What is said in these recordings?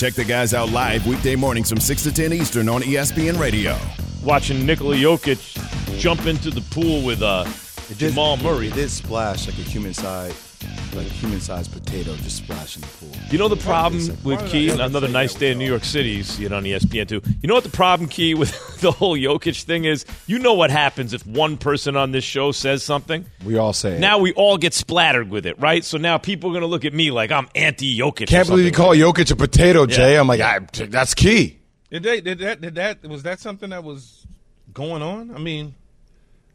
Check the guys out live weekday mornings from 6 to 10 Eastern on ESPN Radio. Watching Nikola Jokic jump into the pool with uh, Jamal Murray. It did splash like a human size, like a human sized potato just splash in the pool. You know the problem Why with Key, another nice day in New? York City, you see it on ESPN too. You know what the problem, Key, with the whole Jokic thing is? You know what happens if one person on this show says something? We all say it. Now we all get splattered with it, right? So now people are going to look at me like I'm anti Jokic. Can't believe you call Jokic a potato, Jay. I'm like, I, that's key. Did they? Did that? Did that? Was that something that was going on? I mean,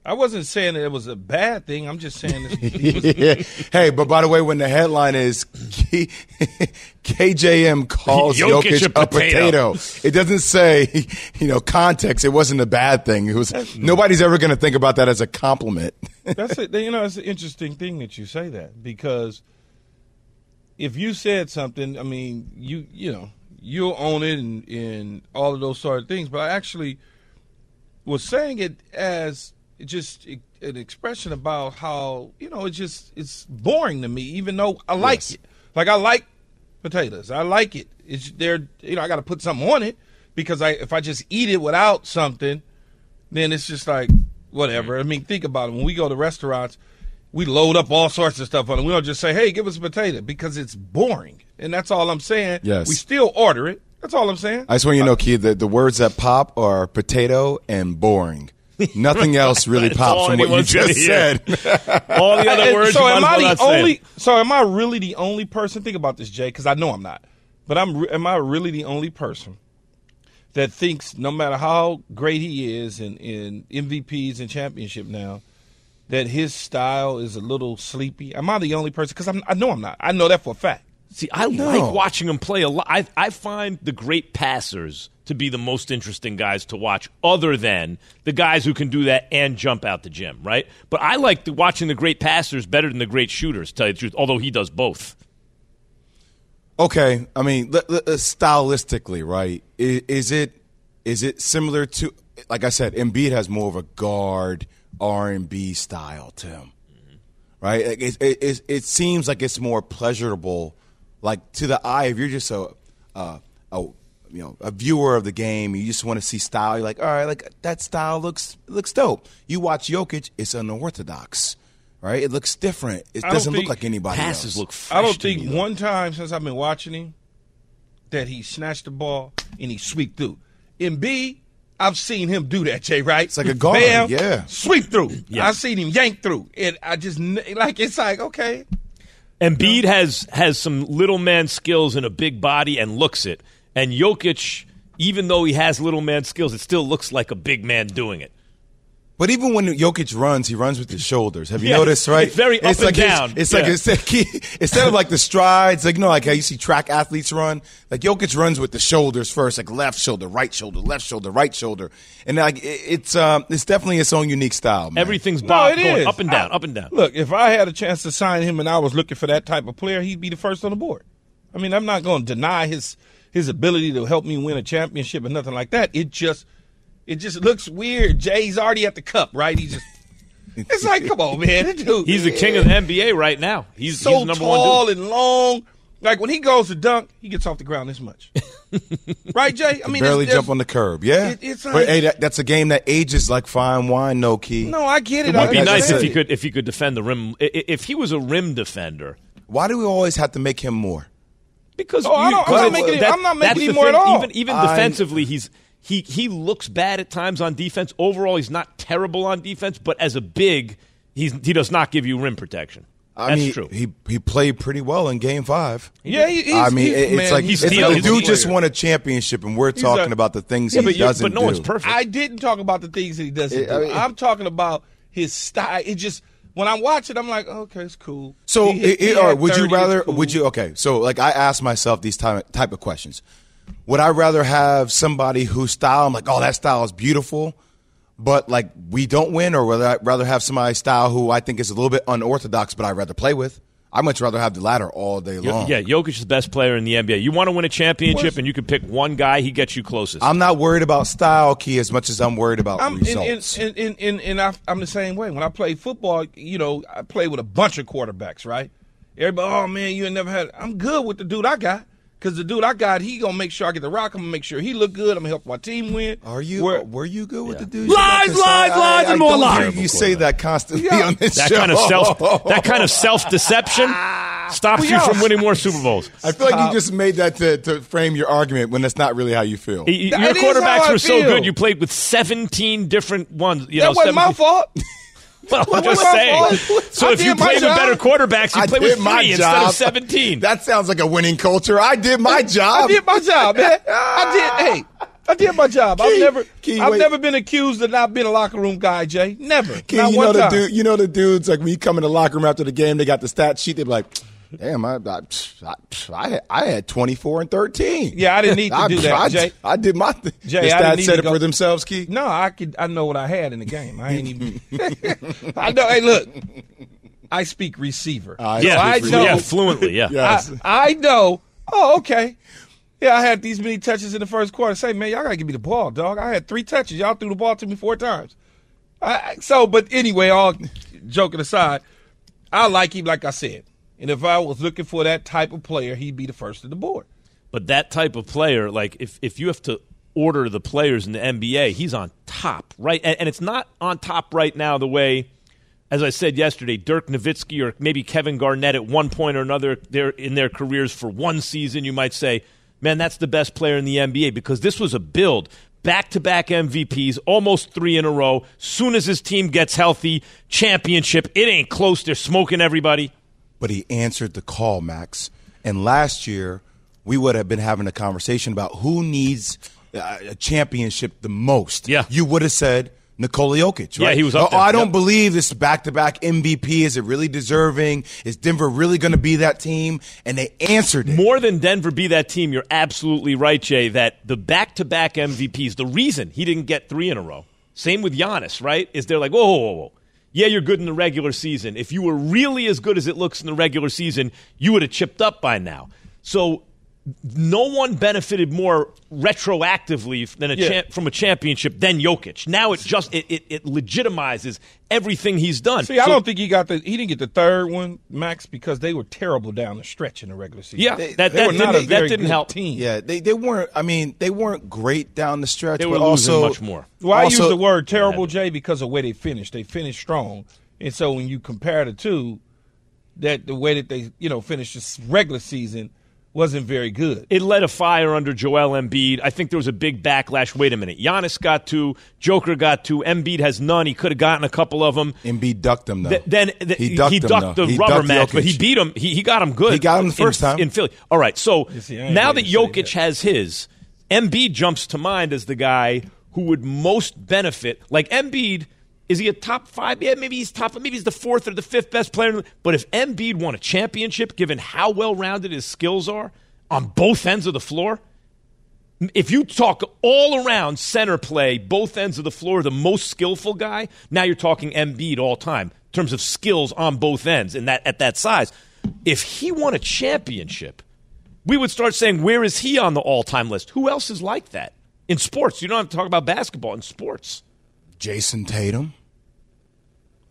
I wasn't saying that it was a bad thing. I'm just saying. This, hey, but by the way, when the headline is K- KJM calls Jokic Jokic, a a, potato. potato. it doesn't say, you know, context. It wasn't a bad thing. It was nobody's ever going to think about that as a compliment. that's it. You know, it's an interesting thing that you say that because if you said something, I mean, you you know, you'll own it and, and all of those sort of things. But I actually was saying it as just an expression about how you know it's just it's boring to me, even though I like Yes. it. Like I like potatoes, I like it. It's there. You know, I got to put something on it because I if I just eat it without something, then it's just like whatever. Mm-hmm. I mean, think about it. When we go to restaurants, we load up all sorts of stuff on it. We don't just say, "Hey, give us a potato," because it's boring, and that's all I'm saying. Yes. we still order it. That's all I'm saying. I just want you to know, Key, that the words that pop are potato and boring. Nothing else really pops from what you just said. all the other words. so you am might I as well the not say 'em. only? So am I really the only person? Think about this, Jay, because I know I'm not. But I'm. Am I really the only person that thinks, no matter how great he is in in MVPs and championship now, that his style is a little sleepy? Am I the only person? Because I know I'm not. I know that for a fact. See, I like watching him play a lot. I, I find the great passers to be the most interesting guys to watch, other than the guys who can do that and jump out the gym, right? But I like the, watching the great passers better than the great shooters, to tell you the truth, although he does both. Okay, I mean, li- li- uh, stylistically, right? Is, is it is it similar to, like I said, Embiid has more of a guard R and B style to him, right? Like it, it, it, it seems like it's more pleasurable, like to the eye. If you're just a, uh, a you know a viewer of the game, you just want to see style. You're like, all right, like that style looks looks dope. You watch Jokic, it's unorthodox, right? It looks different. It I doesn't look like anybody Passes else. look fresh I don't to think me, one time since I've been watching him that he snatched the ball and he sweep through. Embiid, I've seen him do that, Jay. Right? It's like a guard, Bam, yeah. Sweep through. Yeah. I've seen him yank through, and I just like it's like okay. Embiid has has some little man skills and a big body and looks it. And Jokic, even though he has little man skills, it still looks like a big man doing it. But even when Jokic runs, he runs with his shoulders. Have you Yeah, noticed, right? it's very up and like down. It's Yeah. like instead, instead of like the strides, like you know, like how you see track athletes run. Like Jokic runs with the shoulders first, like left shoulder, right shoulder, left shoulder, right shoulder, and like it- it's um, it's definitely its own unique style. Man. Everything's No, bob it going is. up and down, I- up and down. Look, if I had a chance to sign him and I was looking for that type of player, he'd be the first on the board. I mean, I'm not going to deny his his ability to help me win a championship or nothing like that. It just it just looks weird. Jay's already at the cup, right? He just it's like, come on, man, dude. He's the king of the NBA right now. He's, so he's the number tall one dude. and long. Like when he goes to dunk, he gets off the ground this much. right, Jay? I mean, barely there's- jump on the curb. Yeah, It- it's but hey, that, that's a game that ages like fine wine. No key. No, I get it. It would be I- nice if said- he could if he could defend the rim. I- i- If he was a rim defender, Why do we always have to make him more? Because Oh, I don't- I'm not it's- making it- that- I'm not making that's it the more thing. at all. Even even I- defensively, he's he he looks bad at times on defense. Overall, he's not terrible on defense, but as a big, he's he does not give you rim protection. I That's mean, true. he he played pretty well in Game Five. Yeah, he, he's, I mean, he's, it's man, like he's it's stealing. like the dude just player. won a championship, and we're a- talking about the things yeah, he but, doesn't but no do. one's perfect. I didn't talk about the things that he doesn't It- do. I mean- I'm talking about his style. It just when I watch it, I'm like, okay, it's cool. So, He- it, he it- had would you 30, it's rather? cool. Would you? Okay, so like I ask myself these type type of questions. would I rather have somebody whose style I'm like, oh, that style is beautiful, but like we don't win, or would I rather have somebody's style who I think is a little bit unorthodox, but I'd rather play with? I'd much rather have the latter all day long. Yeah, Jokic is the best player in the NBA. You want to win a championship, and you can pick one guy. He gets you closest. I'm not worried about style, Key, as much as I'm worried about I'm, results. And, and, and, and, and I, I'm the same way. When I play football, you know, I play with a bunch of quarterbacks, right? Everybody, oh man, you ain't never had. I'm good with the dude I got. Cause the dude I got, he gonna make sure I get the rock. I'm gonna make sure he look good. I'm gonna help my team win. Are you? Where- were you good with the dude? Lies, lies, lies, and more don't lies. hear You say that constantly Yeah. on this that show. kind of self that kind of self deception stops Well, you yeah. from winning more Super Bowls. I feel like you just made that to, to frame your argument when that's not really how you feel. Y- y- That Your quarterbacks I were so good. You played with 17 different ones. You that know, wasn't my fault. Well, I'm just saying. So I if you play with job. better quarterbacks, you I play with my three instead of 17. That sounds like a winning culture. I did my job. I did my job, man. I did. Hey, I did my job. I've never, Key, I've wait. never been accused of not being a locker room guy, Jay. Never. Key, you know the time. dude. You know the dudes like when you come in the locker room after the game, they got the stat sheet. They're like, "Damn, I, I, I, had, I had twenty four and 13. Yeah, I didn't need to I, do that, I, Jay. I did my. Th- Jay, the I stats didn't need said it go- for themselves, Key. No, I could. I know what I had in the game. I ain't even. I know. Hey, look. I speak receiver. I yeah, So I know. yeah, fluently. Yeah. Yes. I, I know. Oh, okay. Yeah, I had these many touches in the first quarter. Say, man, y'all gotta give me the ball, dog. I had three touches. Y'all threw the ball to me four times. I, I- so, but anyway, all joking aside, I like him, like I said. And if I was looking for that type of player, he'd be the first to the board. But that type of player, like if, if you have to order the players in the NBA, he's on top, right? And, and it's not on top right now the way, as I said yesterday, Dirk Nowitzki or maybe Kevin Garnett at one point or another they're in their careers for one season, you might say, man, that's the best player in the NBA because this was a build. Back to back MVPs, almost three in a row. Soon as his team gets healthy, championship. It ain't close. They're smoking everybody. But he answered the call, Max. And last year, we would have been having a conversation about who needs uh, a championship the most. Yeah. you would have said Nikola Jokic. Yeah, he was up Oh, there. I don't Yep. believe this back-to-back MVP. Is it really deserving? Is Denver really going to be that team? And they answered it. More than Denver be that team, you're absolutely right, Jay, that the back to back MVPs, the reason he didn't get three in a row, same with Giannis, right? Is they're like, whoa, whoa, whoa, whoa. Yeah, you're good in the regular season. If you were really as good as it looks in the regular season, you would have chipped up by now. So no one benefited more retroactively than a Yeah. champ, from a championship than Jokic. Now it just it, it, it legitimizes everything he's done. See, I don't think he got the. He didn't get the third one, Max, because they were terrible down the stretch in the regular season. Yeah, They- that, they that were not didn't, a that didn't good help. team. Yeah, they, they weren't. I mean, they weren't great down the stretch. They were but losing also, much more. Well, I also- use the word terrible, Jay, because of where they finished. They finished strong, and so when you compare the two, that the way that they you know finished this regular season wasn't very good. it lit a fire under Joel Embiid. I think there was a big backlash. Wait a minute. Giannis got two. Joker got two. Embiid has none. He could have gotten a couple of them. Embiid ducked them though. Th- then th- he ducked, him, though. the He rubber ducked match, but he beat him. He, he got him good. He got him the first in, time. in Philly. All right. So see, now that Jokic that. has his, Embiid jumps to mind as the guy who would most benefit. Like Embiid, is he a top five? Yeah, maybe he's top. Maybe he's the fourth or the fifth best player. But if Embiid won a championship, given how well rounded his skills are on both ends of the floor, if you talk all around center play, both ends of the floor, the most skillful guy, now you're talking Embiid all time in terms of skills on both ends and that at that size. If he won a championship, we would start saying, where is he on the all time list? Who else is like that? In sports, you don't have to talk about basketball in sports. Jayson Tatum.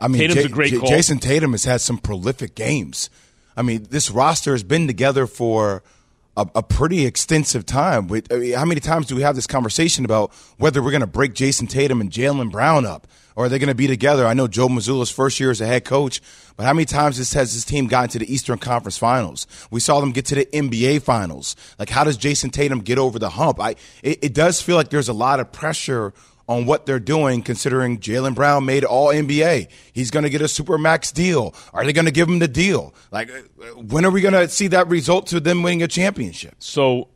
I mean, Tatum's a great call. Jayson Tatum has had some prolific games. I mean, this roster has been together for a, a pretty extensive time. With, I mean, how many times do we have this conversation about whether we're going to break Jayson Tatum and Jaylen Brown up, or are they going to be together? I know Joe Mazzulla's first year as a head coach, but how many times has this team gotten to the Eastern Conference Finals? We saw them get to the NBA Finals. Like, how does Jayson Tatum get over the hump? I it, it does feel like there's a lot of pressure on what they're doing, considering Jaylen Brown made All NBA. He's going to get a super max deal. Are they going to give him the deal? Like, uh, when are we going to see that result to them winning a championship? So,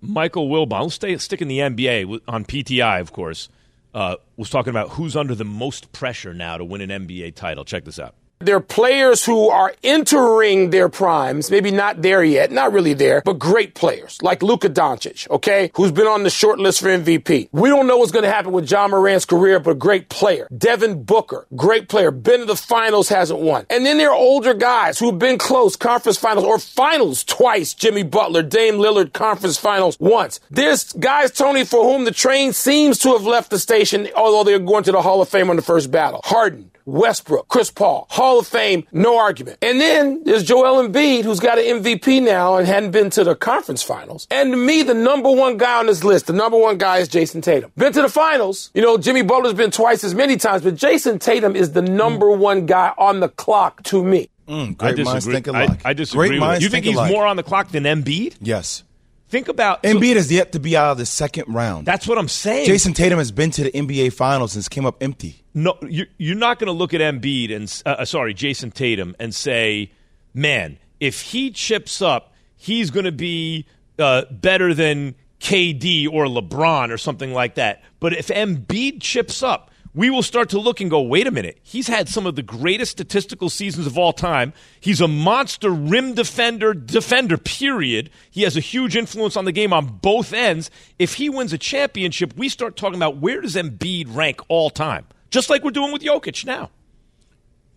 Michael Wilbon, let's stay, stick in the NBA on PTI, of course, uh, was talking about who's under the most pressure now to win an NBA title. Check this out. There are players who are entering their primes, maybe not there yet, not really there, but great players like Luka Doncic, okay, who's been on the short list for MVP. We don't know what's going to happen with Ja Morant's career, but a great player. Devin Booker, great player. Been to the finals, hasn't won. And then there are older guys who've been close, conference finals or finals twice. Jimmy Butler, Dame Lillard, conference finals once. There's guys, Tony, for whom the train seems to have left the station, although they're going to the Hall of Fame on the first battle. Harden, Westbrook, Chris Paul, Hall of Fame, no argument. And then there's Joel Embiid, who's got an MVP now and hadn't been to the conference finals. And to me, the number one guy on this list, the number one guy is Jayson Tatum. Been to the finals. You know, Jimmy Butler's been twice as many times, but Jayson Tatum is the number mm. one guy on the clock to me. Mm, great I minds think alike. I, I disagree. Great minds you think, think he's alike. more on the clock than Embiid? Yes. Think about Embiid so, has yet to be out of the second round. That's what I'm saying. Jayson Tatum has been to the NBA Finals and came up empty. No, you're not going to look at Embiid and uh, uh, sorry, Jayson Tatum and say, "Man, if he chips up, he's going to be uh, better than KD or LeBron or something like that." But if Embiid chips up, we will start to look and go, wait a minute. He's had some of the greatest statistical seasons of all time. He's a monster rim defender, defender, period. He has a huge influence on the game on both ends. If he wins a championship, we start talking about where does Embiid rank all time? Just like we're doing with Jokic now.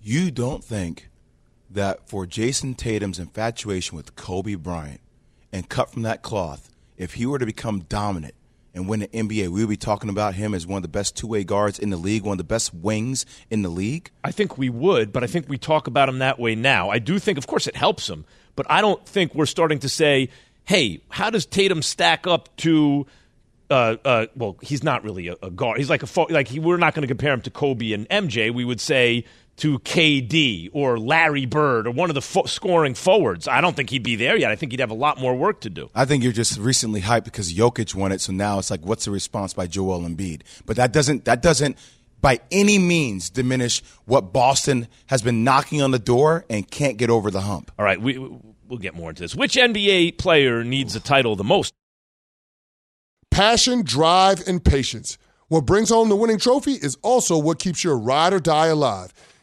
You don't think that for Jayson Tatum's infatuation with Kobe Bryant and cut from that cloth, if he were to become dominant, and win the NBA, we would be talking about him as one of the best two way guards in the league, one of the best wings in the league? I think we would, but I think we talk about him that way now. I do think, of course, it helps him, but I don't think we're starting to say, hey, how does Tatum stack up to. Uh, uh, well, he's not really a, a guard. He's like a like he, we're not going to compare him to Kobe and MJ. We would say to KD or Larry Bird or one of the fo- scoring forwards. I don't think he'd be there yet. I think he'd have a lot more work to do. I think you're just recently hyped because Jokic won it, so now it's like, what's the response by Joel Embiid? But that doesn't that doesn't by any means diminish what Boston has been knocking on the door and can't get over the hump. All right, we we'll get more into this. Which NBA player needs a title the most? Passion, drive, and patience. What brings home the winning trophy is also what keeps your ride or die alive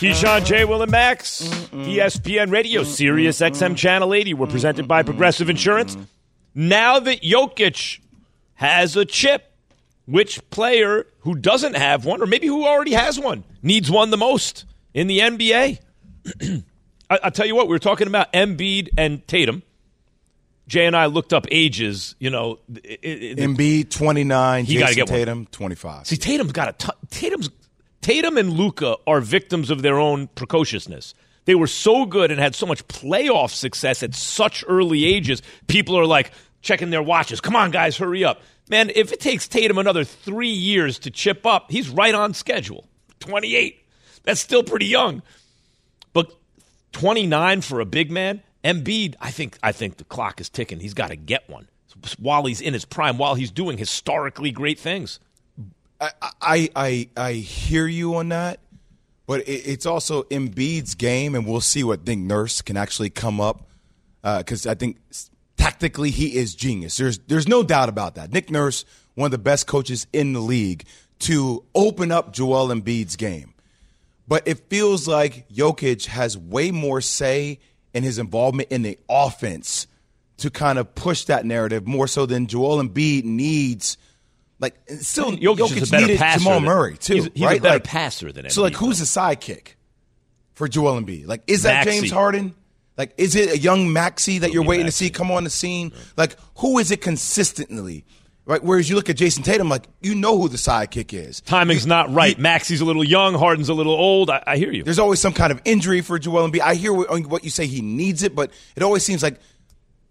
Keyshawn, J. Will, and Max, ESPN Radio, Sirius XM Channel 80. We're presented by Progressive Insurance. Now that Jokic has a chip, which player who doesn't have one, or maybe who already has one, needs one the most? in the NBA. I, will tell you what, we were talking about Embiid and Tatum. Jay and I looked up ages. You know, it, it, Embiid twenty nine. He got to get Tatum twenty five. See, Tatum's got a t- Tatum's Tatum and Luka are victims of their own precociousness. They were so good and had so much playoff success at such early ages. People are like checking their watches. Come on, guys, hurry up, man! If it takes Tatum another three years to chip up, he's right on schedule. Twenty eight. That's still pretty young. But 29 for a big man, Embiid, I think I think the clock is ticking. He's got to get one while he's in his prime, while he's doing historically great things. I I I, hear you on that, but it, it's also Embiid's game, and we'll see what Nick Nurse can actually come up because uh, I think tactically he is genius. There's there's no doubt about that. Nick Nurse, one of the best coaches in the league, to open up Joel Embiid's game. But it feels like Jokic has way more say in his involvement in the offense to kind of push that narrative more so than Joel Embiid needs. Like still, Jokic, Jokic is a better needed passer Jamal Murray too, he's- he's a better Like, passer than So like, Embiid, who's the sidekick for Joel Embiid? Like, is that Maxey. James Harden? Like, is it a young Maxey that you're waiting to see come on the scene? Like, who is it consistently? Right. Whereas you look at Jayson Tatum, like you know who the sidekick is. Timing's not right. Maxey's a little young. Harden's a little old. I, I hear you. There's always some kind of injury for Joel Embiid. I hear what, what you say; he needs it, but it always seems like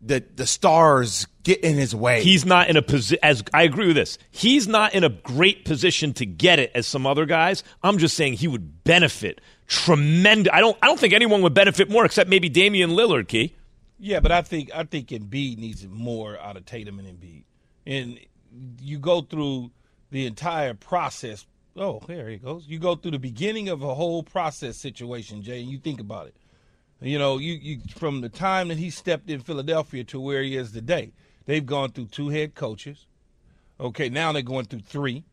the the stars get in his way. He's not in a position. As I agree with this, he's not in a great position to get it as some other guys. I'm just saying he would benefit tremendous. I don't. I don't think anyone would benefit more except maybe Damian Lillard. Key. Yeah, but I think I think Embiid needs more out of Tatum and Embiid, and you go through the entire process. Oh, there he goes. You go through the beginning of a whole process situation, Jay, and you think about it. You know, you, you from the time that he stepped in Philadelphia to where he is today, they've gone through two head coaches. Okay, now they're going through three.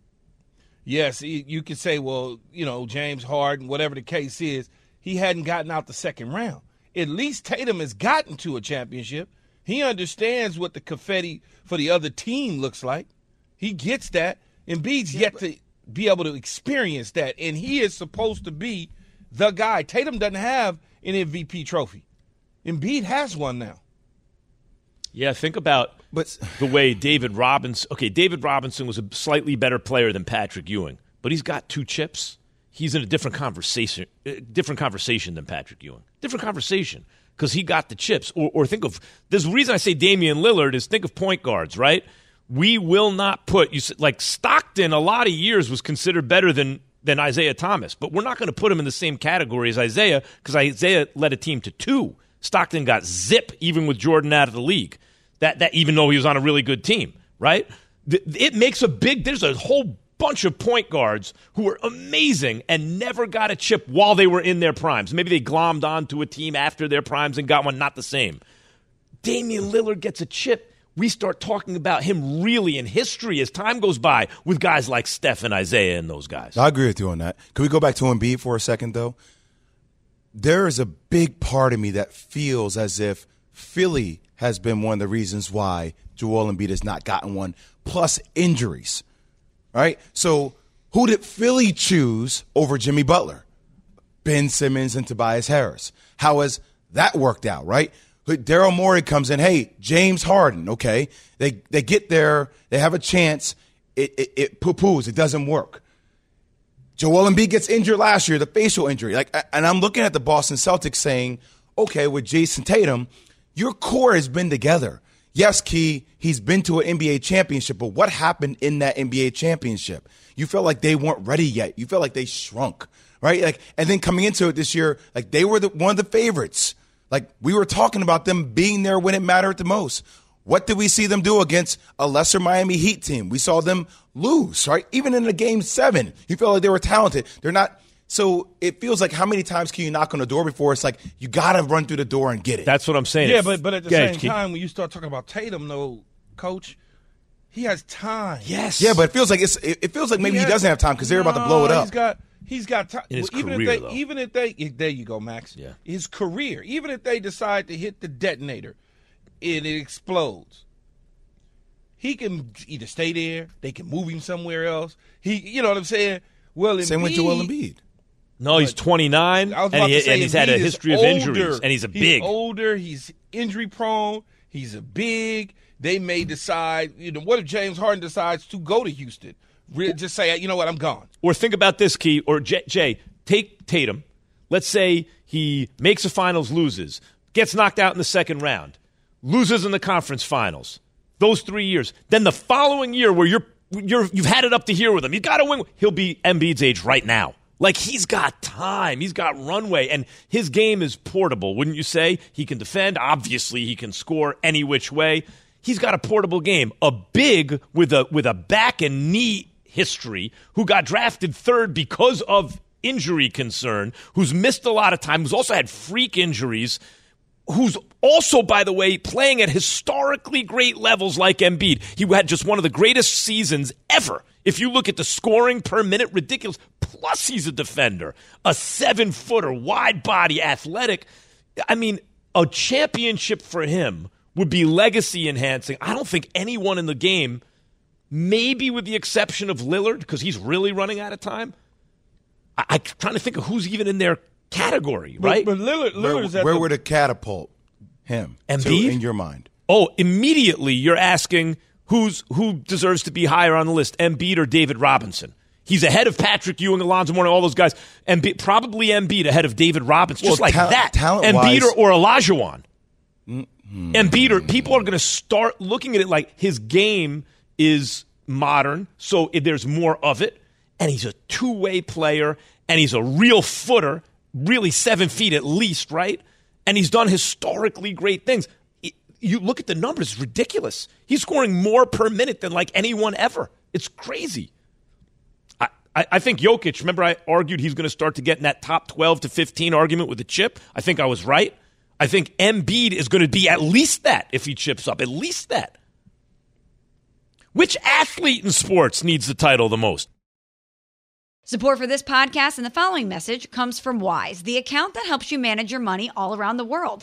Yes, you could say, well, you know, James Harden, whatever the case is, he hadn't gotten out the second round. At least Tatum has gotten to a championship. He understands what the confetti for the other team looks like. He gets that. And Embiid's yet to be able to experience that, and he is supposed to be the guy. Tatum doesn't have an MVP trophy. Embiid has one now. Yeah, think about but the way David Robinson. Okay, David Robinson was a slightly better player than Patrick Ewing, but he's got two chips. He's in a different conversation, uh, different conversation than Patrick Ewing. Different conversation because he got the chips. Or, or think of there's a reason I say Damian Lillard is think of point guards, right? We will not put you like Stockton. A lot of years was considered better than than Isaiah Thomas, but we're not going to put him in the same category as Isaiah because Isaiah led a team to two. Stockton got zip even with Jordan out of the league. That that even though he was on a really good team, right? It makes a big. There's a whole bunch of point guards who were amazing and never got a chip while they were in their primes. Maybe they glommed onto a team after their primes and got one. Not the same. Damian Lillard gets a chip. We start talking about him really in history as time goes by with guys like Steph and Isaiah and those guys. I agree with you on that. Can we go back to Embiid for a second, though? There is a big part of me that feels as if Philly has been one of the reasons why Joel Embiid has not gotten one, plus injuries. Right? So, who did Philly choose over Jimmy Butler? Ben Simmons and Tobias Harris. How has that worked out, right? Daryl Morey comes in, hey, James Harden, okay. They they get there, they have a chance, it, it, it poo-poos, it doesn't work. Joel Embiid gets injured last year, the facial injury. Like, and I'm looking at the Boston Celtics saying, okay, with Jayson Tatum, your core has been together. Yes, Key, he's been to an NBA championship, but what happened in that NBA championship? You felt like they weren't ready yet. You felt like they shrunk, right? Like, and then coming into it this year, like they were the, one of the favorites. Like we were talking about them being there when it mattered the most. What did we see them do against a lesser Miami Heat team? We saw them lose, right? Even in the game seven, you felt like they were talented. They're not. So it feels like how many times can you knock on the door before it's like you got to run through the door and get it. That's what I'm saying. Yeah, but but at the Go ahead, same time, when you start talking about Tatum, though, coach, he has time. yes, yeah, but it feels like it's. It it feels like maybe he, has- doesn't have time because they're about to blow it up. He's got he's got time. In his even career, if though. they even if they yeah, there you go, Max. Yeah. His career, even if they decide to hit the detonator and it explodes, he can either stay there, they can move him somewhere else. He, you know what I'm saying? Well, Same with Embiid- Joel Embiid. no, he's 29 and, he, and he's had a history of older. injuries, and he's a He's big. older. He's injury prone. He's a big. They may decide. You know, what if James Harden decides to go to Houston? Re- Just say, you know what, I'm gone. Or think about this, Key, or Jay, Jay, take Tatum. Let's say he makes the finals, loses, gets knocked out in the second round, loses in the conference finals. Those three years. Then the following year, where you're, you're you've had it up to here with him, you got to win. He'll be Embiid's age right now. Like he's got time, he's got runway, and his game is portable, wouldn't you say? He can defend. Obviously, he can score any which way. He's got a portable game, a big with a with a back and knee history, who got drafted third because of injury concern, who's missed a lot of time, who's also had freak injuries, who's also, by the way, playing at historically great levels like Embiid. He had just one of the greatest seasons ever. If you look at the scoring per minute, ridiculous. Plus, he's a defender, a seven footer, wide body, athletic. I mean, a championship for him would be legacy enhancing. I don't think anyone in the game, maybe with the exception of Lillard, because he's really running out of time. I, I'm trying to think of who's even in their category, right? But, but Lillard, Lillard's Where, at where the, would it catapult him? to Embiid? in your mind? Oh, immediately you're asking who's who deserves to be higher on the list, Embiid or David Robinson. He's ahead of Patrick Ewing, Alonzo Mourning, all those guys. Embiid, probably Embiid ahead of David Robinson, just Well, like ta- that. talent-wise- Embiid or, or Olajuwon. Mm-hmm. Embiid or people are going to start looking at it like his game is modern, so there's more of it, and he's a two way player, and he's a real footer, really seven feet at least, right? And he's done historically great things. You look at the numbers; it's ridiculous. He's scoring more per minute than like anyone ever. It's crazy. I, I, I think Jokic. Remember, I argued he's going to start to get in that top twelve to fifteen argument with the chip. I think I was right. I think Embiid is going to be at least that if he chips up, at least that. Which athlete in sports needs the title the most? Support for this podcast and the following message comes from Wise, the account that helps you manage your money all around the world.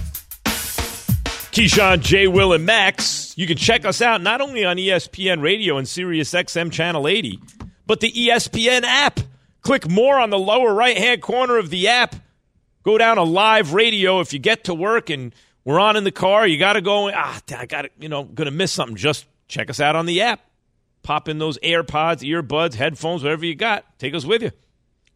Keyshawn, J. Will, and Max. You can check us out not only on ESPN Radio and Sirius XM Channel 80, but the ESPN app. Click more on the lower right hand corner of the app. Go down to live radio if you get to work and we're on in the car. You got to go. Ah, I got to, you know, going to miss something. Just check us out on the app. Pop in those AirPods, earbuds, headphones, whatever you got. Take us with you.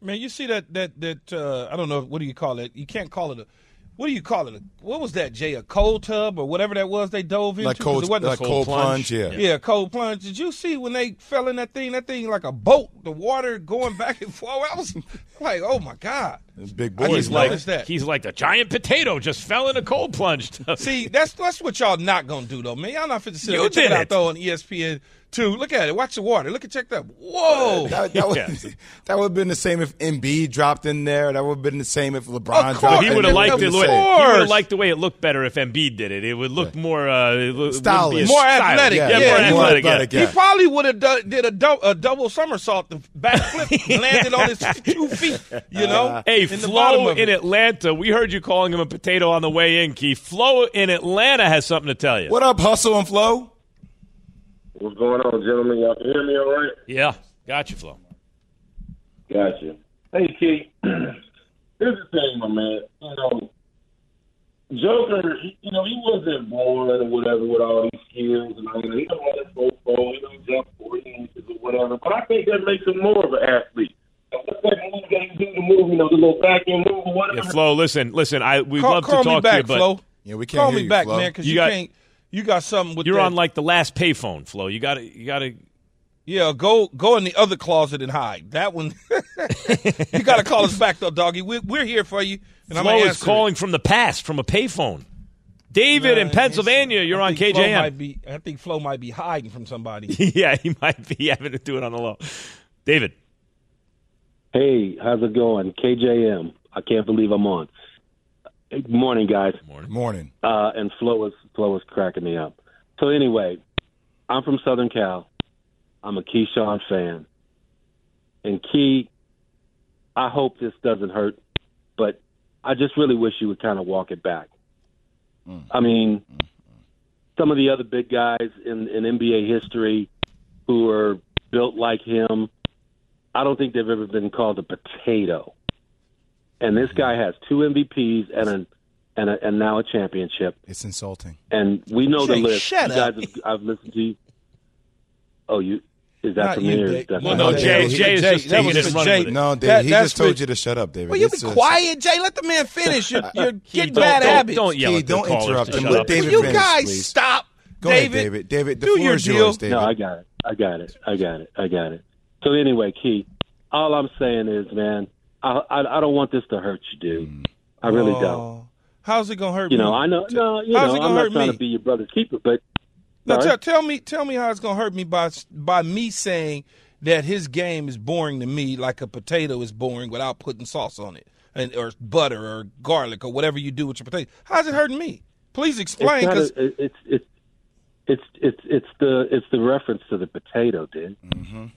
Man, you see that that that uh, I don't know what do you call it? You can't call it a what do you call it? What was that, Jay? A cold tub or whatever that was they dove into? Like 'Cause cold, it wasn't a like cold plunge, yeah. Yeah, cold plunge. Did you see when they fell in that thing? That thing like a boat, the water going back and forth. I was like, oh my god. Big I boys. like- Like, that? he's like the giant potato just fell in a cold plunge. See, that's that's what y'all not gonna do though, man. Y'all not fit to sit You there and check did it out though on ESPN two. Look at it. Watch the water. Look at check that. Whoa. That, that would Yeah. that would have been the same if Embiid dropped in there. That would have been the same if LeBron Of dropped. course. he would have liked That it. was Look, he would have liked the way it looked better if Embiid did it. It would look more uh, it Stylish. More athletic, Yeah, yeah, more more athletic. yeah. athletic, He probably would have done, did a, dou- a double somersault, the backflip, landed on his two feet. You know, Hey, in Flo in. Atlanta. We heard you calling him a potato on the way in, Keith. Flo in Atlanta has something to tell you. What up, Hustle and Flow? What's going on, gentlemen? Y'all can hear me all right? Yeah, got you, Flo. Gotcha. Hey, Keith. Here's the thing, my man. You know, Joker, he- you know, he wasn't born or whatever with all these skills and all that. He don't run a pro pro, he don't jump 40 inches or whatever. But I think that makes him more of an athlete. So What's that move that he do to move, you know, the little back end move or whatever? Yeah, Flo. Listen, listen. I we'd call, love call to me talk back, to you, but Flo. Yeah, we can't Call hear me you, back, Flo. man, because You you, got- can't. You got something with you're that. on like the last payphone, Flo. You got to, you got to. Yeah, go go in the other closet and hide. That one. you got to call us back though, doggy. We're, we're here for you. And I'm Flo is answer it. calling from the past, from a payphone. David in Pennsylvania, you're on think Flo KJM. might be, I think Flo might be hiding from somebody. yeah, he might be having to do it on the low. David, Hey, how's it going? KJM. I can't believe I'm on. Good morning, guys. Morning. Morning. Uh, and Flo was Flo was cracking me up. So anyway, I'm from Southern Cal. I'm a Keyshawn fan. And Key, I hope this doesn't hurt, but I just really wish you would kind of walk it back. Mm. I mean, mm, mm. some of the other big guys in, in NBA history who are built like him, I don't think they've ever been called a potato. And this guy has two MVPs and a, and a, and now a championship. It's insulting. And we know the list. shut you guys have, I've listened to you. Oh, you is that Not for you, me or Dave. is Well, no, you? Jay, Jay, Jay is Jay, just that taking was it for Jay. it. No, Dave, That- he just told for- you to shut up, David. Well, you It's be a- quiet, Jay. Let the man finish. You're, you're getting don't- bad don't- habits. Don't yell Key, at the don't interrupt to him. Let. David you finish, guys please. stop, Go David? ahead, David. David, the Do floor your is deal. yours, David. No, I got it. I got it. I got it. I got it. So anyway, Key, all I'm saying is, man, I I, I don't want this to hurt you, dude. I really don't. Oh, How's it gonna hurt You me? know, I know. No, you How's know, it gonna I'm not trying me? to be your brother's keeper, but Now tell, tell me, tell me how it's gonna hurt me by by me saying that his game is boring to me, like a potato is boring without putting sauce on it, and or butter or garlic or whatever you do with your potato. How's it hurting me? Please explain, it's, a, it's it's it's it's it's the it's the reference to the potato, dude.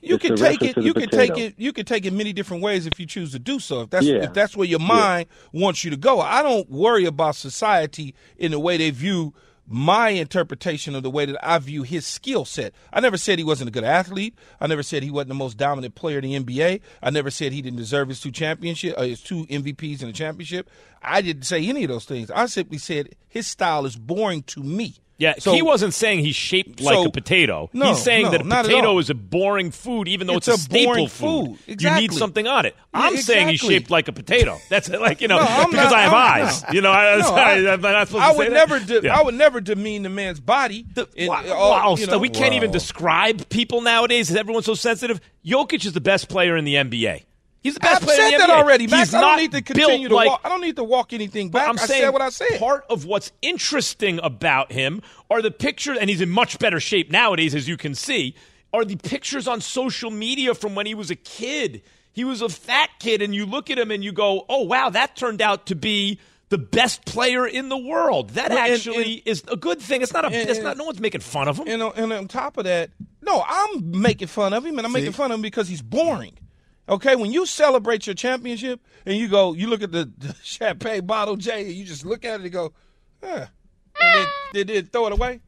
you it's can take it, you can potato. take it, you can take it many different ways if you choose to do so. If that's Yeah. if that's where your mind wants you to go. I don't worry about society in the way they view my interpretation of the way that I view his skill set. I never said he wasn't a good athlete. I never said he wasn't the most dominant player in the NBA. I never said he didn't deserve his two championship, uh, his two MVPs in the championship. I didn't say any of those things. I simply said his style is boring to me. Yeah, So- he wasn't saying he's shaped like a potato. No, he's saying no, that a potato is a boring food, even though it's, It's a staple boring food. food. You need something on it. I'm saying he's shaped like a potato. That's like you know No, because not- I have I'm- eyes. You know, I, I- I'm not supposed I to would say never, de- Yeah. I would never demean the man's body. in- Wow, all- wow, you know. we can't even describe people nowadays. Is everyone so sensitive? Jokic is the best player in the NBA. He's the best I've player in said the that already, He's Max. I don't need to continue to like, walk. I don't need to walk anything back. I'm I saying said what I said. part of what's interesting about him are the pictures, and he's in much better shape nowadays, as you can see, are the pictures on social media from when he was a kid. He was a fat kid, and you look at him and you go, oh, wow, that turned out to be the best player in the world. That Well, actually and- is a good thing. It's not a. and- it's not. No one's making fun of him. And on, and on top of that, no, I'm making fun of him, and I'm making fun of him because he's boring. Okay, when you celebrate your championship and you go, you look at the, the champagne bottle, Jay, and you just look at it and go, eh, and then, then, then throw it away.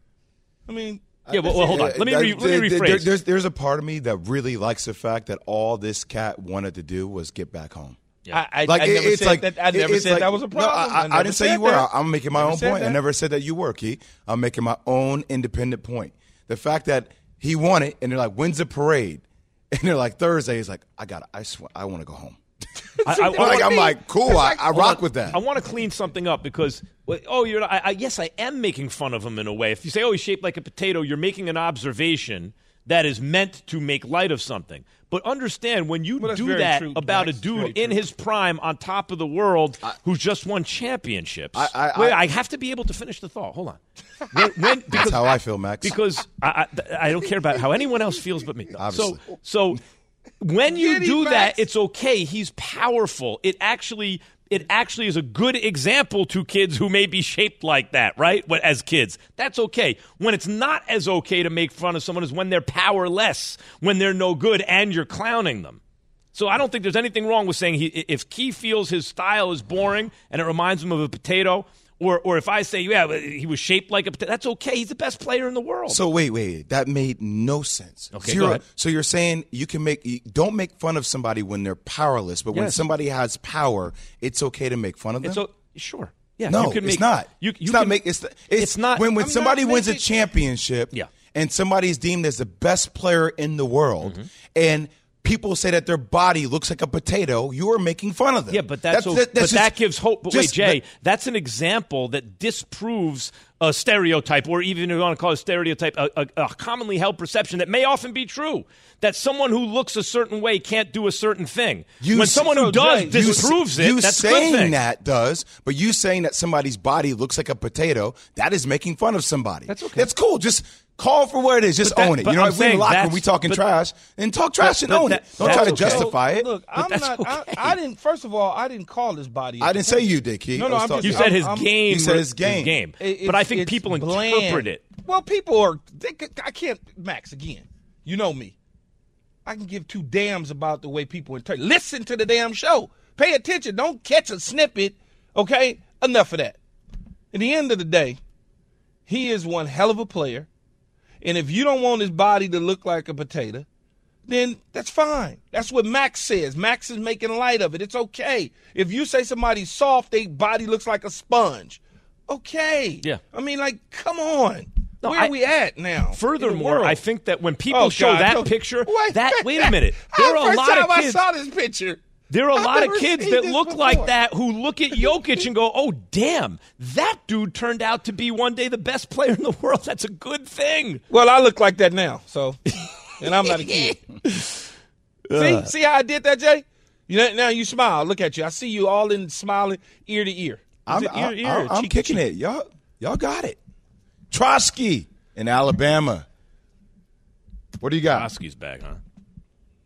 I mean, yeah, well, well, hold on. Let me That- re, let me there- there- rephrase. there's, there's a part of me that really likes the fact that all this cat wanted to do was get back home. I, I, Like I never it's said like that. I never it's said like- that was a No, problem. I, I, never didn't say you were. that. I'm making my Never own said point. I never said that you were, Key. I'm making my own independent point. The fact that he won it, and they're like, "When's the parade?" And they're like, "Thursday." He's like, "I got. I swear, I want to go home." I, I- like, I'm like, cool. I, I rock with that. I want to clean something up because, oh, you're. I, I, yes, I am making fun of him in a way. If you say, "Oh, he's shaped like a potato," you're making an observation that is meant to make light of something. But understand when you Well, do that true, about Max. a dude in his prime, on top of the world, who's just won championships. I- I- Wait, I- I have to be able to finish the thought. Hold on. When, when, because, That's how I feel, Max. because I, I, I don't care about how anyone else feels but me. Obviously. So, so when you Get do Max. that, it's okay. He's powerful. It actually, it actually is a good example to kids who may be shaped like that, right? As kids, that's okay. When it's not as okay to make fun of someone is when they're powerless, when they're no good, and you're clowning them. So I don't think there's anything wrong with saying he, if Key feels his style is boring and it reminds him of a potato, or or if I say yeah, he was shaped like a potato, that's okay. He's the best player in the world. So wait, wait, that made no sense. Okay, Zero. go ahead. So you're saying you can make you don't make fun of somebody when they're powerless, but when somebody has power, it's okay to make fun of them. It's o- sure. Yeah, no, you can it's not. You, you it's not make. It's, it's, it's not- when when I'm somebody wins a championship. Yeah. and somebody's deemed as the best player in the world, Mm-hmm. and people say that their body looks like a potato. You are making fun of them. Yeah, but that's, o- that- but that's that gives hope. But wait, just- Jay, that's an example that disproves a stereotype, or even if you want to call it a stereotype, a, a, a commonly held perception that may often be true. That someone who looks a certain way can't do a certain thing. You when someone who does Jay, you disproves it, you that's saying that does, but you saying that somebody's body looks like a potato, that is making fun of somebody. That's okay. That's cool. Just Call for what it is. Just that- own it. You know, what I'm if we in saying the locker room, we talking but- trash, and talk trash and but own that- it. Don't try to that's okay. justify it. Look, I'm that's not. okay. I, I didn't. First of all, I didn't call his body. I didn't say you did, Keith. No, no, I was I'm just. You said his I'm- game. He said his game. It- but I think people bland. interpret it. Well, people are. They, I can't. Max again. You know me. I can give two damns about the way people interpret. Listen to the damn show. Pay attention. Don't catch a snippet. Okay. Enough of that. At the end of the day, he is one hell of a player. And if you don't want his body to look like a potato, then that's fine. That's what Max says. Max is making light of it. It's okay. If you say somebody's soft, their body looks like a sponge. Okay. Yeah. I mean, like, come on. No, Where I- are we at now? Furthermore. I think that when people Oh, show God, that no. picture, Wait, that wait a minute, there are a lot of I kids. saw this picture. There are a I've lot of kids that look before. like that who look at Jokic and go, "Oh, damn, that dude turned out to be one day the best player in the world. That's a good thing." Well, I look like that now, so, and I'm not a kid. see, uh. see how I did that, Jay? You know, now you smile. Look at you. I see you all in smiling ear to ear. I'm, it ear I'm, ear I'm, I'm kicking it. Y'all, y'all got it. Trotsky in Alabama. What do you got? Oski's back, huh?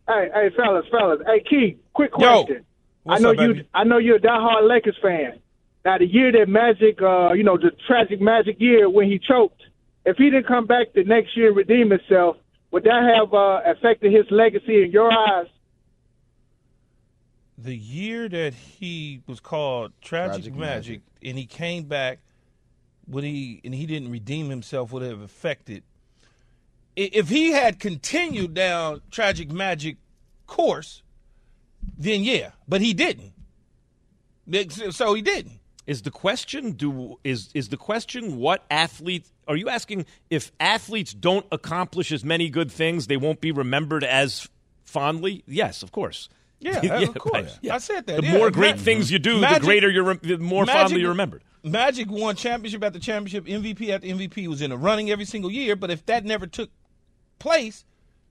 Hey, hey, fellas, fellas. Hey, Key, quick Yo. question. What's I know up, you. baby? I know you're a diehard Lakers fan. Now, the year that Magic, uh, you know, the tragic Magic year when he choked, if he didn't come back the next year and redeem himself, would that have uh, affected his legacy in your eyes? the year that he was called Tragic, Tragic Magic, Magic. and he came back, would he and he didn't redeem himself, would it have affected? If he had continued down Tragic Magic course, then yeah, but he didn't. So he didn't. Is the question do is is the question what athlete are you asking if athletes don't accomplish as many good things they won't be remembered as fondly? Yes, of course. Yeah, of course. right, yeah. I said that. The yeah. more great things you do, Magic- the greater you're the more Magic- fondly you're remembered. Magic won championship after championship, MVP after MVP, was in the running every single year. But if that never took place,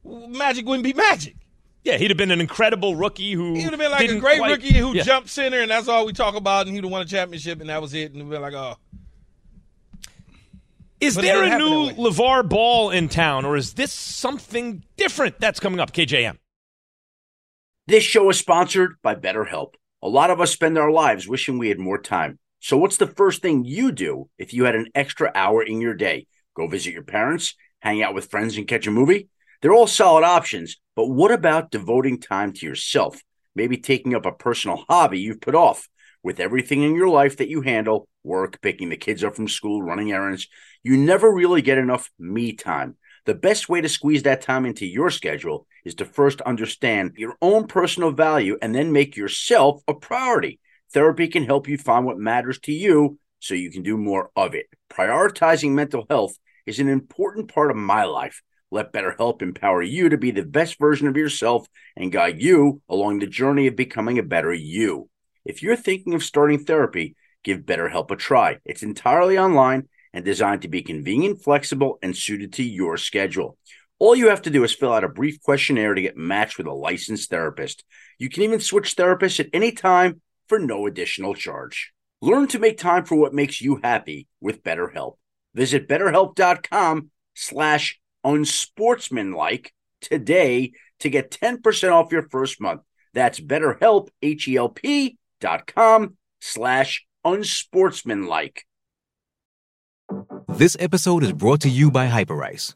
Magic wouldn't be Magic. Yeah, he'd have been an incredible rookie who He would have been like a great quite- rookie who Yeah. jumped center, and that's all we talk about. And he'd have won a championship, and that was it. And we'd be like, oh, Is But there a new that. LeVar Ball in town, or is this something different that's coming up? KJM. This show is sponsored by BetterHelp. A lot of us spend our lives wishing we had more time. So, what's the first thing you do if you had an extra hour in your day? Go visit your parents, hang out with friends, and catch a movie? They're all solid options, but what about devoting time to yourself? Maybe taking up a personal hobby you've put off. With everything in your life that you handle work, picking the kids up from school, running errands you never really get enough me time. The best way to squeeze that time into your schedule is to first understand your own personal value and then make yourself a priority. Therapy can help you find what matters to you so you can do more of it. Prioritizing mental health is an important part of my life. Let BetterHelp empower you to be the best version of yourself and guide you along the journey of becoming a better you. If you're thinking of starting therapy, give BetterHelp a try. It's entirely online and designed to be convenient, flexible, and suited to your schedule. All you have to do is fill out a brief questionnaire to get matched with a licensed therapist. You can even switch therapists at any time for no additional charge. Learn to make time for what makes you happy with BetterHelp. Visit betterhelp.com slash unsportsmanlike today to get 10% off your first month. That's betterhelp, H-E-L-P dot com slash unsportsmanlike. This episode is brought to you by Hyperice,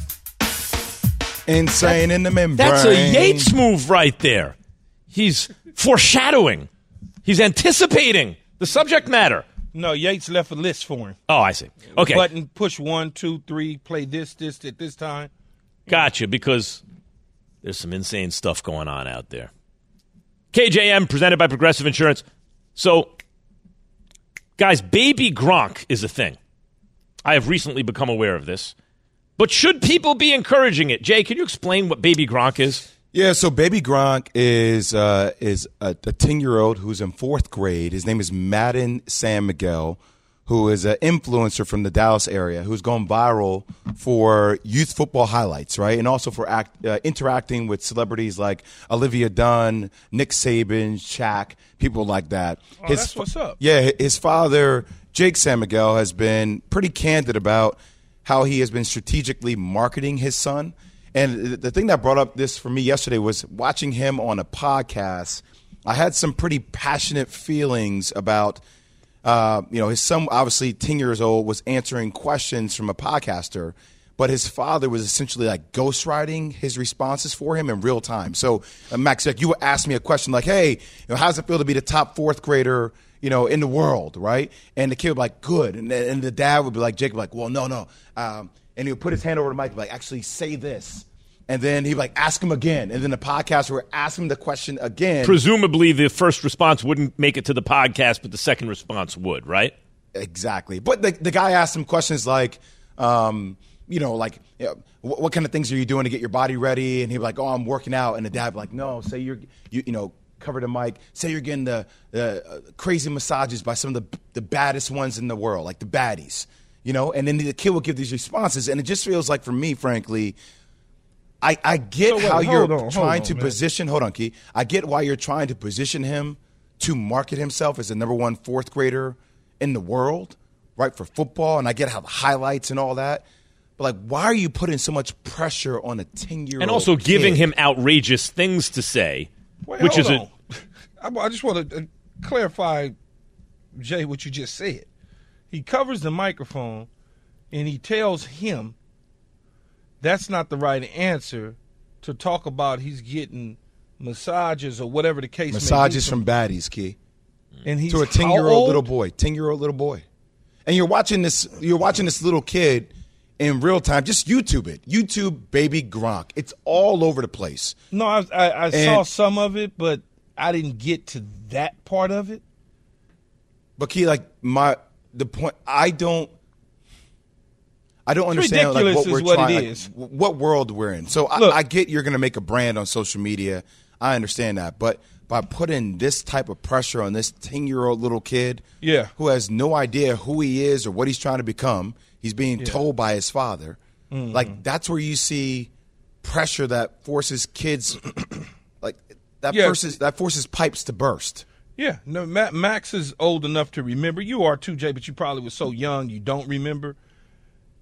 Insane in the membrane. That's a Yates move right there. He's foreshadowing. He's anticipating the subject matter. no, Yates left a list for him. Oh, I see. Okay, Button, push one, two, three, play this, this, at this time. gotcha. Because there's some insane stuff going on out there. KJM presented by Progressive Insurance. So, guys, baby Gronk is a thing. I have recently become aware of this. But should people be encouraging it? Jay, can you explain what Baby Gronk is? Yeah, so Baby Gronk is uh, is a ten year old who's in fourth grade. His name is Madden San Miguel, who is an influencer from the Dallas area who's gone viral for youth football highlights, right, and also for act, uh, interacting with celebrities like Olivia Dunne, Nick Saban, Shaq, people like that. Oh, that's what's up. Yeah, his father Jake San Miguel has been pretty candid about how he has been strategically marketing his son. And the thing that brought up this for me yesterday was watching him on a podcast. I had some pretty passionate feelings about, uh, you know, his son, obviously 10 years old, was answering questions from a podcaster, but his father was essentially like ghostwriting his responses for him in real time. So, uh, Max, like you asked me a question like, hey, you know, how does it feel to be the top fourth grader? you know, in the world, right? And the kid would be like, good. And, and the dad would be like, Jacob, like, well, no, no. Um, and he would put his hand over the mic, like, actually say this. And then he'd like, ask him again. And then the podcast would ask him the question again. Presumably, the first response wouldn't make it to the podcast, but the second response would, right? Exactly. But the, the guy asked him questions like, um, you know, like, you know, what, what, kind of things are you doing to get your body ready? And he'd be like, oh, I'm working out. And the dad would be like, no, say you're, you, you know, cover the mic. Say you're getting the, the uh, crazy massages by some of the the baddest ones in the world, like the baddies, you know. And then the kid will give these responses, and it just feels like, for me, frankly, I I get So wait, how you're on, trying on, to man. position. Hold on, Key. I get why you're trying to position him to market himself as the number one fourth grader in the world, right for football, and I get how the highlights and all that. But like, why are you putting so much pressure on a ten year old? And also giving him outrageous things to say, Wait, which hold is a on. I, I just want to uh, clarify, Jay, what you just said. He covers the microphone and he tells him that's not the right answer to talk about he's getting massages or whatever the case massages may from baddies, Key. and he's to a ten how year old old? little boy, ten year old little boy, and you're watching this. You're watching this little kid in real time. Just YouTube it. YouTube baby Gronk. It's all over the place. No, I, I, I saw some of it, but I didn't get to that part of it. But Key, like my the point, I don't. I don't It's understand like, what we're what it trying, like, what world we're in. So I, I get you're going to make a brand on social media. I understand that, but by putting this type of pressure on this ten year old little kid, Yeah. who has no idea who he is or what he's trying to become, he's being Yeah. told by his father. Mhm. Like that's where you see pressure that forces kids, like that Yeah. forces that forces pipes to burst. Yeah, no, Ma- Max is old enough to remember. You are too, Jay, but you probably was so young you don't remember.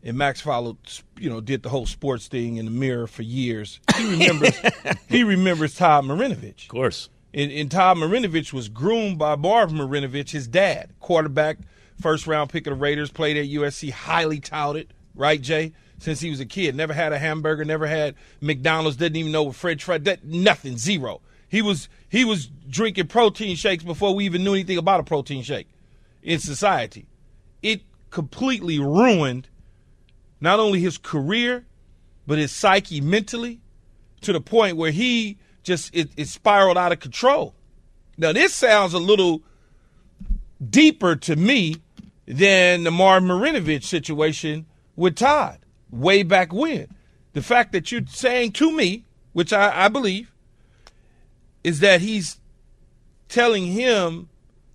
And Max followed, you know, did the whole sports thing in the mirror for years. He remembers. he remembers Todd Marinovich. Of course. And, and Todd Marinovich was groomed by Marv Marinovich, his dad, quarterback, first round pick of the Raiders, played at USC, highly touted, right, Jay? Since he was a kid, never had a hamburger, never had McDonald's, didn't even know what French fries, that nothing, zero. He was he was drinking protein shakes before we even knew anything about a protein shake in society. It completely ruined not only his career, but his psyche mentally to the point where he just it, it spiraled out of control. Now this sounds a little deeper to me than the Marv Marinovich situation with Todd way back when. The fact that you're saying to me, which I, I believe, is that he's telling him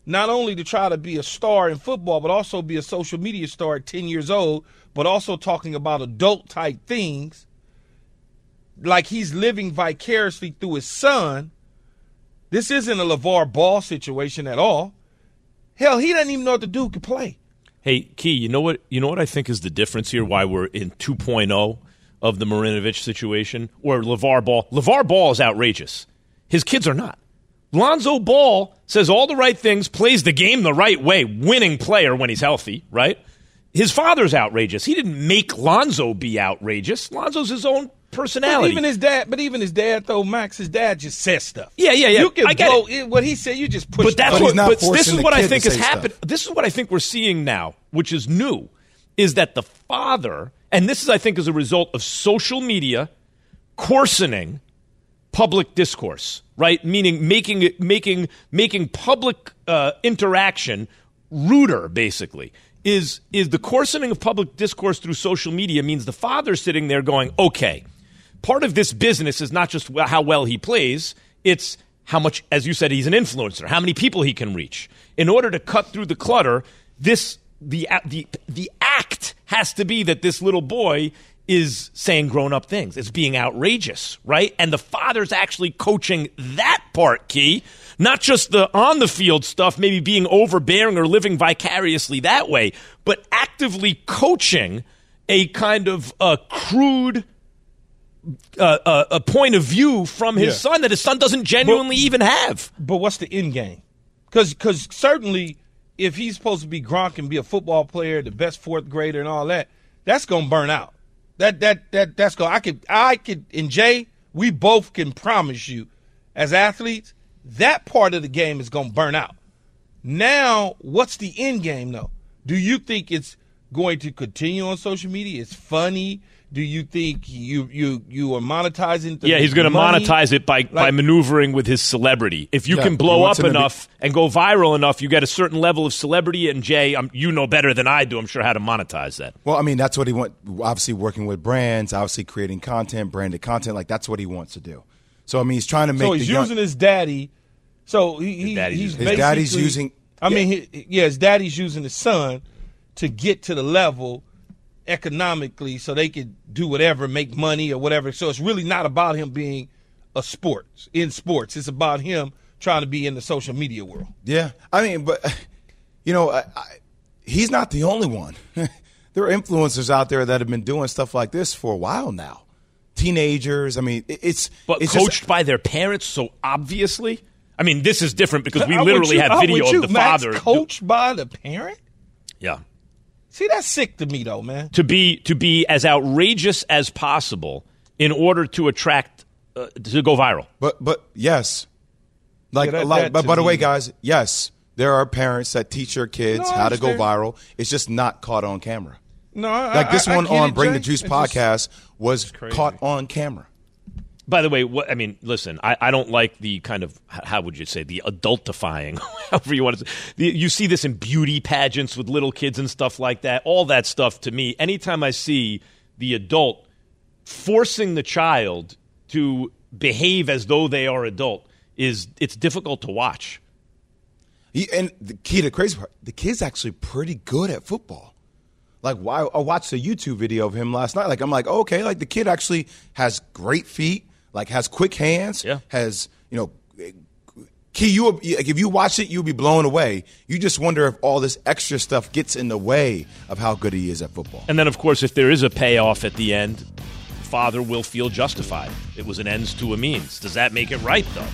not only to try to be a star in football, but also be a social media star at 10 years old, but also talking about adult type things like he's living vicariously through his son. This isn't a LeVar Ball situation at all. Hell, he doesn't even know what the dude could play. Hey, Key, you know what? You know what I think is the difference here? Why we're in 2.0 of the Marinovich situation, or LeVar Ball. LeVar Ball is outrageous. His kids are not. Lonzo Ball says all the right things, plays the game the right way, winning player when he's healthy, right? His father's outrageous. He didn't make Lonzo be outrageous. Lonzo's his own But personality. even his dad, but even his dad, though, Max, his dad just says stuff. Yeah, yeah, yeah. You can I get go it- what he said. You just push. but that's what. But this is what I think has happened. This is what I think we're seeing now, which is new, is that the father, and this is I think as a result of social media coarsening public discourse, right? Meaning making it making making public uh, interaction ruder, basically. is is the coarsening of public discourse through social media means the father sitting there going, okay, part of this business is not just how well he plays, it's how much, as you said, he's an influencer, how many people he can reach. In order to cut through the clutter, this the the the act has to be that this little boy is saying grown up things. It's being outrageous, right? And the father's actually coaching that part key, not just the on the field stuff, maybe being overbearing or living vicariously that way, but actively coaching a kind of a crude uh, a point of view from his Yeah. son that his son doesn't genuinely even have. But what's the end game? Because because certainly if he's supposed to be Gronk and be a football player, the best fourth grader and all that, that's gonna burn out. That that that that's going. I could I could and Jay, we both can promise you, as athletes, that part of the game is gonna burn out. Now, what's the end game though? Do you think it's going to continue on social media? It's funny. Do you think you you you are monetizing? the Yeah, he's going to monetize it by, by maneuvering with his celebrity. If you Yeah, can blow up him to be- enough and go viral enough, you get a certain level of celebrity. And Jay, um, you know better than I do, I'm sure, how to monetize that. Well, I mean, that's what he want. Obviously, working with brands, obviously creating content, branded content. Like that's what he wants to do. So I mean, he's trying to make. So he's the young- using his daddy. So he, he daddy's he's using- His daddy's using- I mean, he, yeah, his daddy's using his son to get to the level economically, so they could do whatever, make money or whatever. So it's really not about him being a sports in sports. It's about him trying to be in the social media world. Yeah, I mean, but you know, I, I, he's not the only one. there are influencers out there that have been doing stuff like this for a while now. Teenagers. I mean, it's But it's coached just, by their parents, so obviously. I mean, this is different because we literally you- have video with of you, the Max, father. coached by the parent. Yeah. See, that's sick to me, though, man. to be to be as outrageous as possible in order to attract uh, to go viral. But but yes, like Yeah, that- like. that but by the way, guys, yes, there are parents that teach their kids No, how to go viral. It's just not caught on camera. No, I, Like this I- I one get on it, Bring the Jay. Juice It's just- podcast was caught on camera. By the way, what I mean, listen, I, I don't like the kind of how would you say the adultifying, however you want to say. The, you see this in beauty pageants with little kids and stuff like that. All that stuff to me, anytime I see the adult forcing the child to behave as though they are adult, is it's difficult to watch. He, and the key to the crazy part, the kid's actually pretty good at football. Like, why? I watched a YouTube video of him last night. Like, I'm like, okay, like the kid actually has great feet, like has quick hands, Yeah. has you know, key. You like if you watch it, you'll be blown away. You just wonder if all this extra stuff gets in the way of how good he is at football. And then, of course, if there is a payoff at the end, father will feel justified. It was an ends to a means. Does that make it right, though?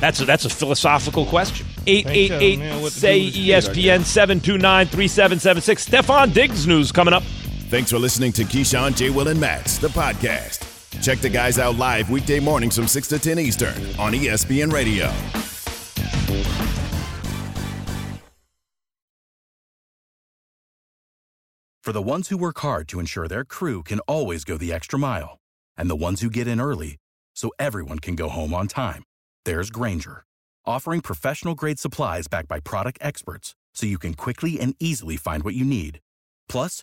That's a, that's a philosophical question. 888 man, what to do say with this kid, I ESPN 729 3776. Stefon Diggs news coming up. Thanks for listening to Keyshawn, J. Will, and Max, the podcast. Check the guys out live weekday mornings from 6 to 10 Eastern on ESPN Radio. For the ones who work hard to ensure their crew can always go the extra mile, and the ones who get in early so everyone can go home on time, there's Grainger, offering professional grade supplies backed by product experts so you can quickly and easily find what you need. Plus,